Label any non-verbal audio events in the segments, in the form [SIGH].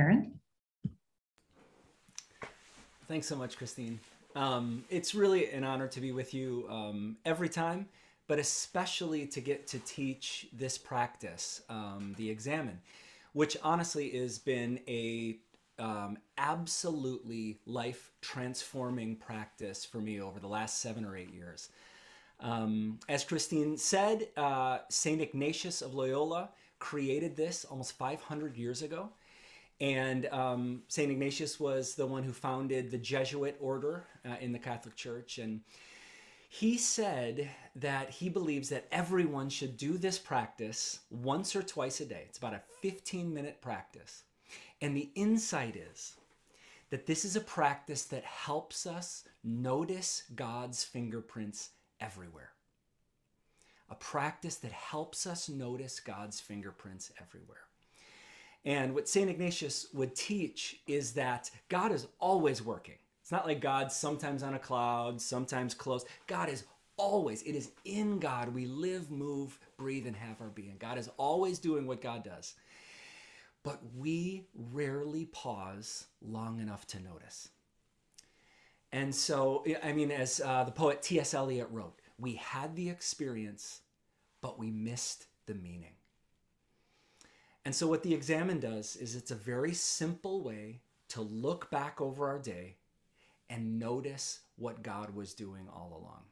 Aaron? Thanks so much, Christine. Um, it's really an honor to be with you um, every time, but especially to get to teach this practice, um, the examen, which honestly has been a um, absolutely life transforming practice for me over the last seven or eight years. Um, as Christine said, uh, St. Ignatius of Loyola created this almost 500 years ago. And um, St. Ignatius was the one who founded the Jesuit order uh, in the Catholic Church. And he said that he believes that everyone should do this practice once or twice a day. It's about a 15 minute practice. And the insight is that this is a practice that helps us notice God's fingerprints everywhere. A practice that helps us notice God's fingerprints everywhere. And what St. Ignatius would teach is that God is always working. It's not like God's sometimes on a cloud, sometimes close. God is always, it is in God we live, move, breathe, and have our being. God is always doing what God does. But we rarely pause long enough to notice. And so, I mean, as uh, the poet T.S. Eliot wrote, we had the experience, but we missed the meaning. And so, what the examen does is it's a very simple way to look back over our day and notice what God was doing all along.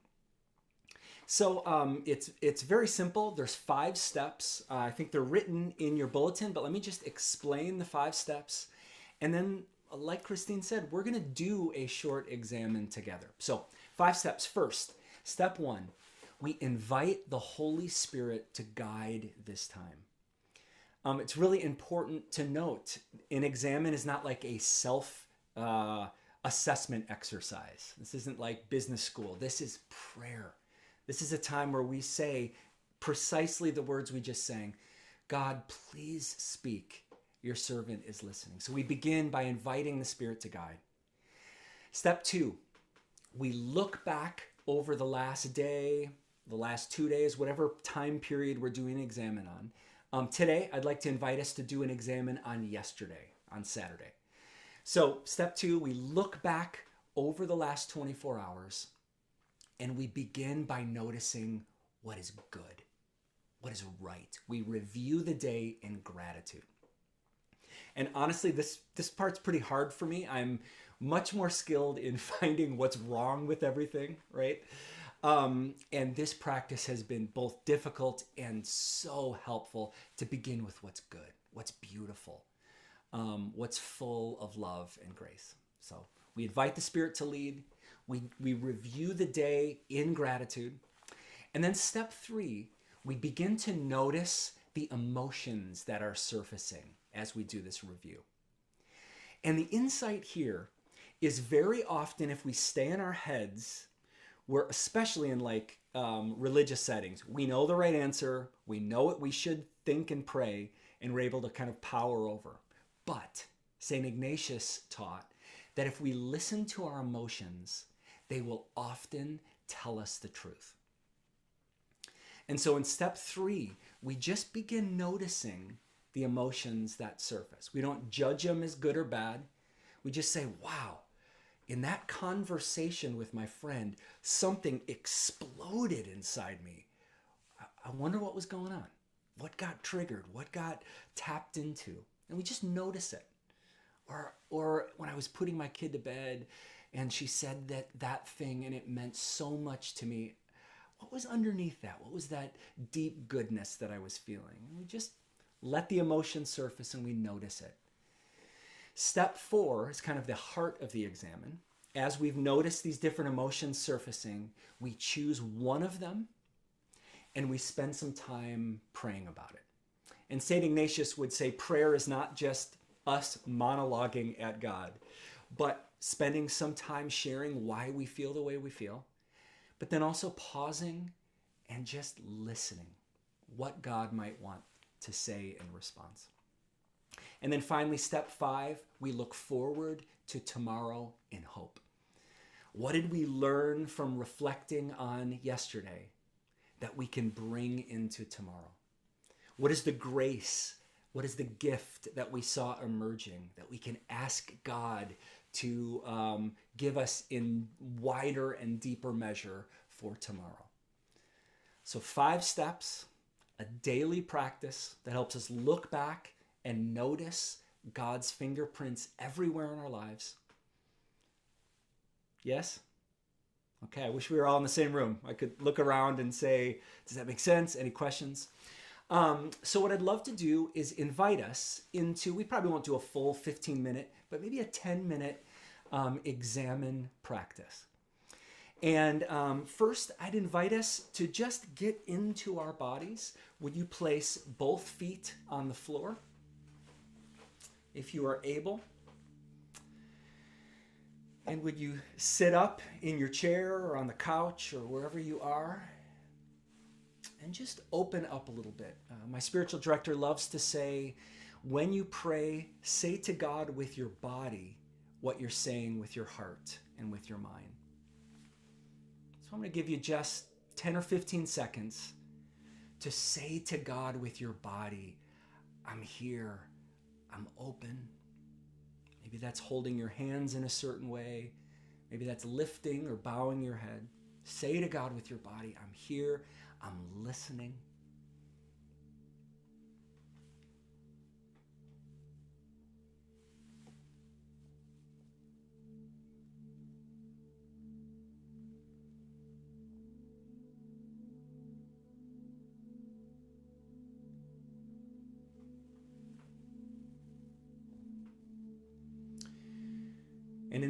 So um, it's it's very simple. There's five steps. Uh, I think they're written in your bulletin, but let me just explain the five steps, and then, like Christine said, we're gonna do a short examen together. So five steps. First, step one, we invite the Holy Spirit to guide this time. Um, it's really important to note an examen is not like a self uh, assessment exercise. This isn't like business school. This is prayer. This is a time where we say precisely the words we just sang God, please speak. Your servant is listening. So we begin by inviting the Spirit to guide. Step two, we look back over the last day, the last two days, whatever time period we're doing an examen on um, today, I'd like to invite us to do an examen on yesterday, on Saturday. So, step two, we look back over the last 24 hours and we begin by noticing what is good, what is right. We review the day in gratitude. And honestly, this, this part's pretty hard for me. I'm much more skilled in [LAUGHS] finding what's wrong with everything, right? Um, and this practice has been both difficult and so helpful to begin with what's good, what's beautiful, um, what's full of love and grace. So we invite the Spirit to lead. We, we review the day in gratitude. And then step three, we begin to notice the emotions that are surfacing as we do this review. And the insight here is very often if we stay in our heads we're especially in like um, religious settings. We know the right answer, we know what we should think and pray, and we're able to kind of power over. But St. Ignatius taught that if we listen to our emotions, they will often tell us the truth. And so in step three, we just begin noticing the emotions that surface. We don't judge them as good or bad. We just say, wow, in that conversation with my friend, something exploded inside me. I wonder what was going on. What got triggered? What got tapped into? And we just notice it. Or, or when I was putting my kid to bed and she said that that thing and it meant so much to me. What was underneath that? What was that deep goodness that I was feeling? And we just let the emotion surface and we notice it. Step four is kind of the heart of the examen. As we've noticed these different emotions surfacing, we choose one of them and we spend some time praying about it. And St. Ignatius would say prayer is not just us monologuing at God, but spending some time sharing why we feel the way we feel, but then also pausing and just listening what God might want to say in response. And then finally, step five, we look forward to tomorrow in hope. What did we learn from reflecting on yesterday that we can bring into tomorrow? What is the grace What is the gift that we saw emerging that we can ask God to um, give us in wider and deeper measure for tomorrow? So, five steps, a daily practice that helps us look back and notice God's fingerprints everywhere in our lives. Yes? Okay, I wish we were all in the same room. I could look around and say, does that make sense? Any questions? Um, so, what I'd love to do is invite us into, we probably won't do a full 15 minute, but maybe a 10 minute um, examen practice. And um, first, I'd invite us to just get into our bodies. Would you place both feet on the floor? If you are able. And would you sit up in your chair or on the couch or wherever you are? And just open up a little bit. Uh, my spiritual director loves to say, when you pray, say to God with your body what you're saying with your heart and with your mind. So I'm going to give you just 10 or 15 seconds to say to God with your body, I'm here, I'm open. Maybe that's holding your hands in a certain way. Maybe that's lifting or bowing your head. Say to God with your body, I'm here, I'm listening.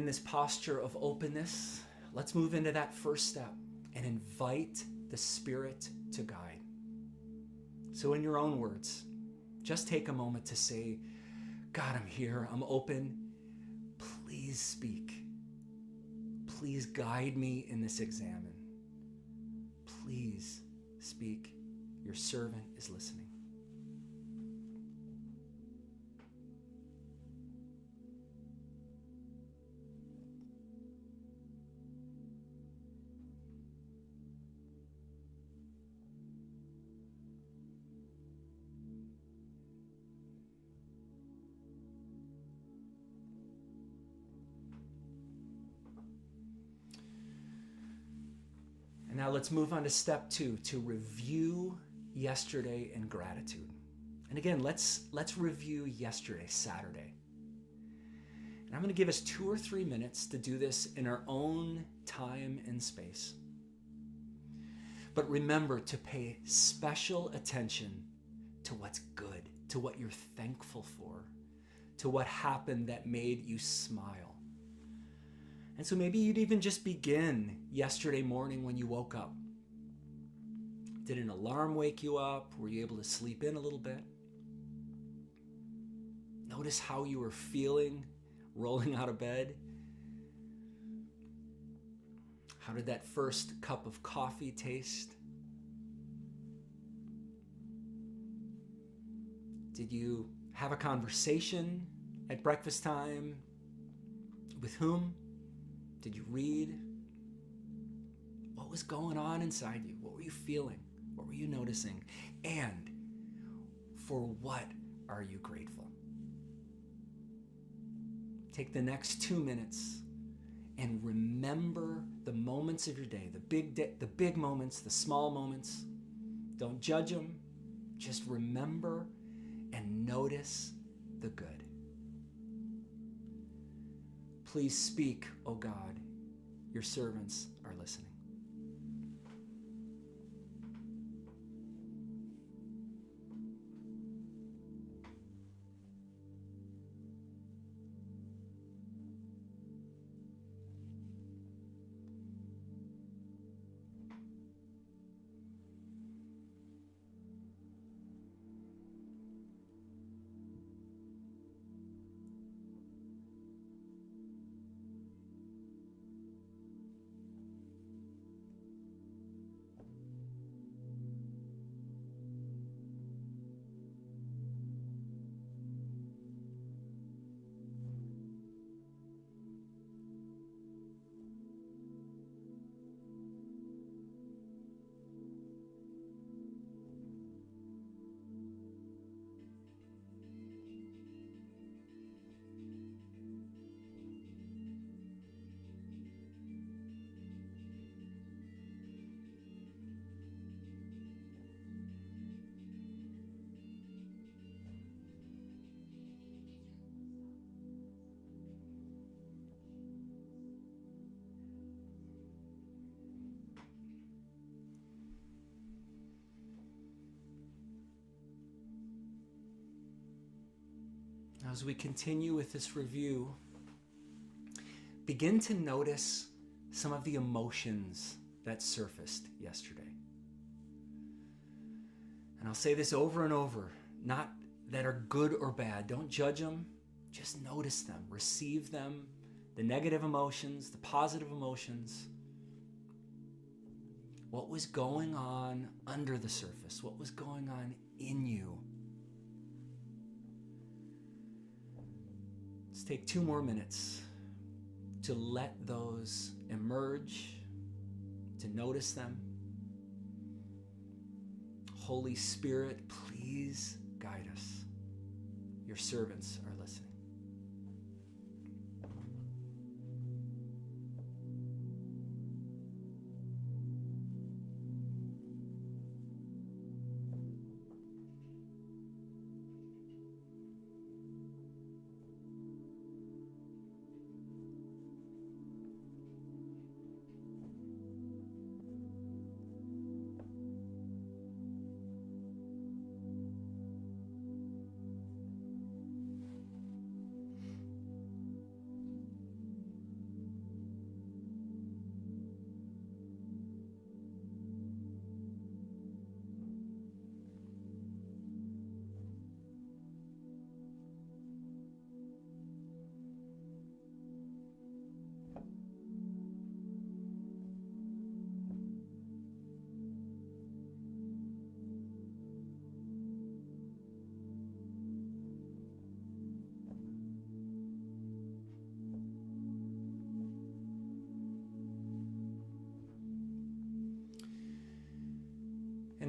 This posture of openness, let's move into that first step and invite the Spirit to guide. So, in your own words, just take a moment to say, God, I'm here, I'm open. Please speak. Please guide me in this examen. Please speak. Your servant is listening. Now let's move on to step two to review yesterday in gratitude. And again, let's let's review yesterday, Saturday. And I'm going to give us two or three minutes to do this in our own time and space. But remember to pay special attention to what's good, to what you're thankful for, to what happened that made you smile. And so maybe you'd even just begin yesterday morning when you woke up. Did an alarm wake you up? Were you able to sleep in a little bit? Notice how you were feeling [LAUGHS] rolling out of bed. How did that first cup of coffee taste? Did you have a conversation at breakfast time? With whom? Did you read? What was going on inside you? What were you feeling? What were you noticing? And for what are you grateful? Take the next two minutes and remember the moments of your day, the big, the big moments, the small moments. Don't judge them. Just remember and notice the good. Please speak, O God. Your servants As we continue with this review, begin to notice some of the emotions that surfaced yesterday. And I'll say this over and over, not that are good or bad. Don't judge them, just notice them, receive them, the negative emotions, the positive emotions. What was going on under the surface? What was going on in you? Let's take two more minutes to let those emerge, to notice them. Holy Spirit, please guide us. Your servants are listening.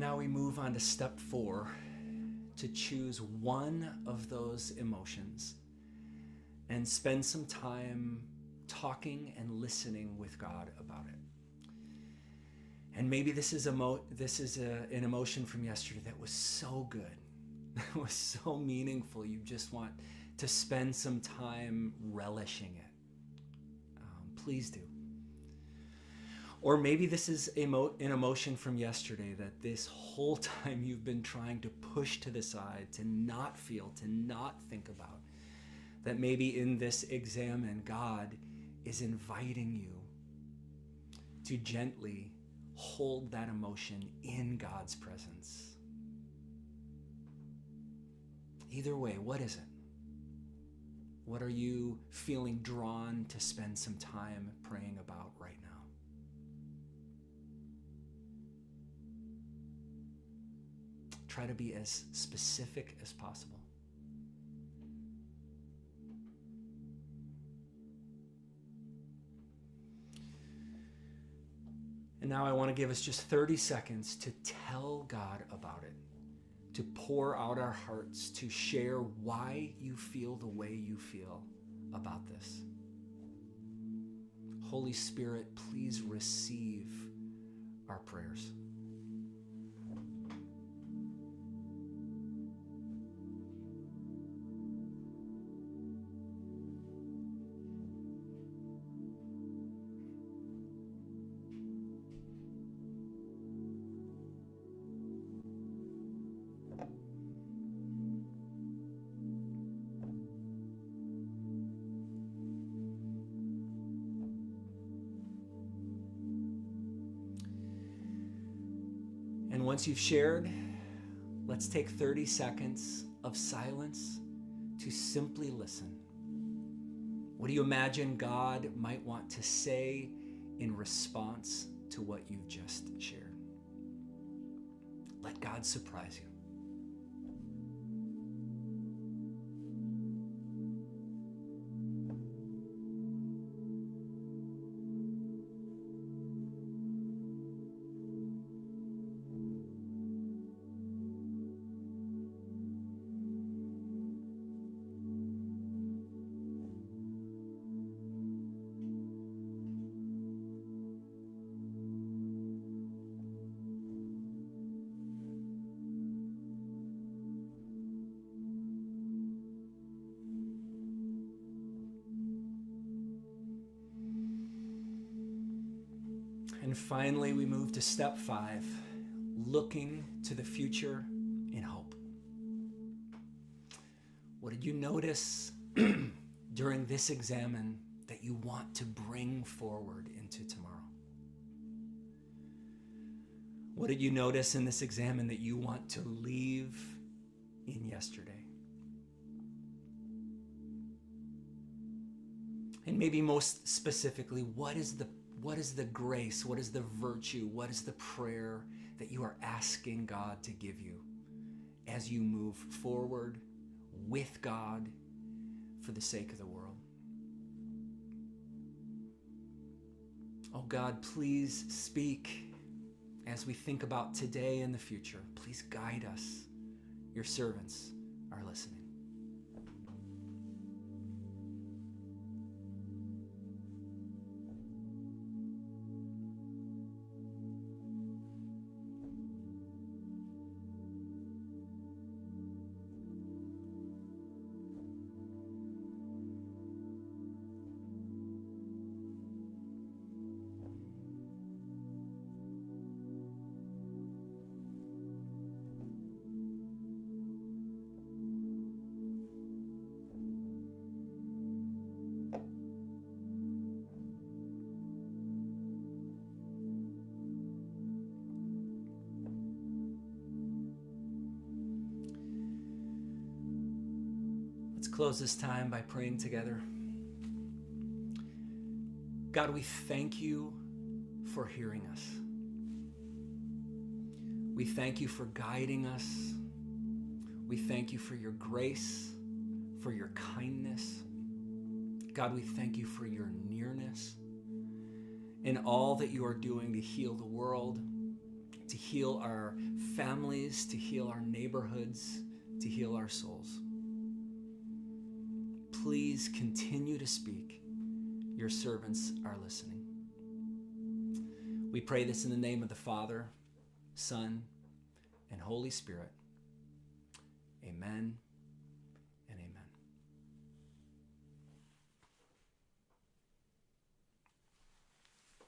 Now we move on to step four to choose one of those emotions and spend some time talking and listening with God about it. And maybe this is a mo- this is a, an emotion from yesterday that was so good, [LAUGHS] that was so meaningful. You just want to spend some time relishing it. Um, please do. Or maybe this is an emotion from yesterday that this whole [LAUGHS] time you've been trying to push to the side, to not feel, to not think about. That maybe in this examen, God is inviting you to gently hold that emotion in God's presence. Either way, what is it? What are you feeling drawn to spend some time praying about Try to be as specific as possible. And now I want to give us just 30 seconds to tell God about it, to pour out our hearts, to share why you feel the way you feel about this. Holy Spirit, please receive our prayers. Once you've shared, let's take 30 seconds of silence to simply listen. What do you imagine God might want to say in response to what you've just shared? Let God surprise you. And finally, we move to step five looking to the future in hope. What did you notice [CLEARS THROAT] during this examen that you want to bring forward into tomorrow? What did you notice in this examen that you want to leave in yesterday? And maybe most specifically, what is the what is the grace? What is the virtue? What is the prayer that you are asking God to give you as you move forward with God for the sake of the world? Oh God, please speak as we think about today and the future. Please guide us. Your servants are listening. Close this time by praying together. God, we thank you for hearing us. We thank you for guiding us. We thank you for your grace, for your kindness. God, we thank you for your nearness and all that you are doing to heal the world, to heal our families, to heal our neighborhoods, to heal our souls please continue to speak. Your servants are listening. We pray this in the name of the Father, Son, and Holy Spirit. Amen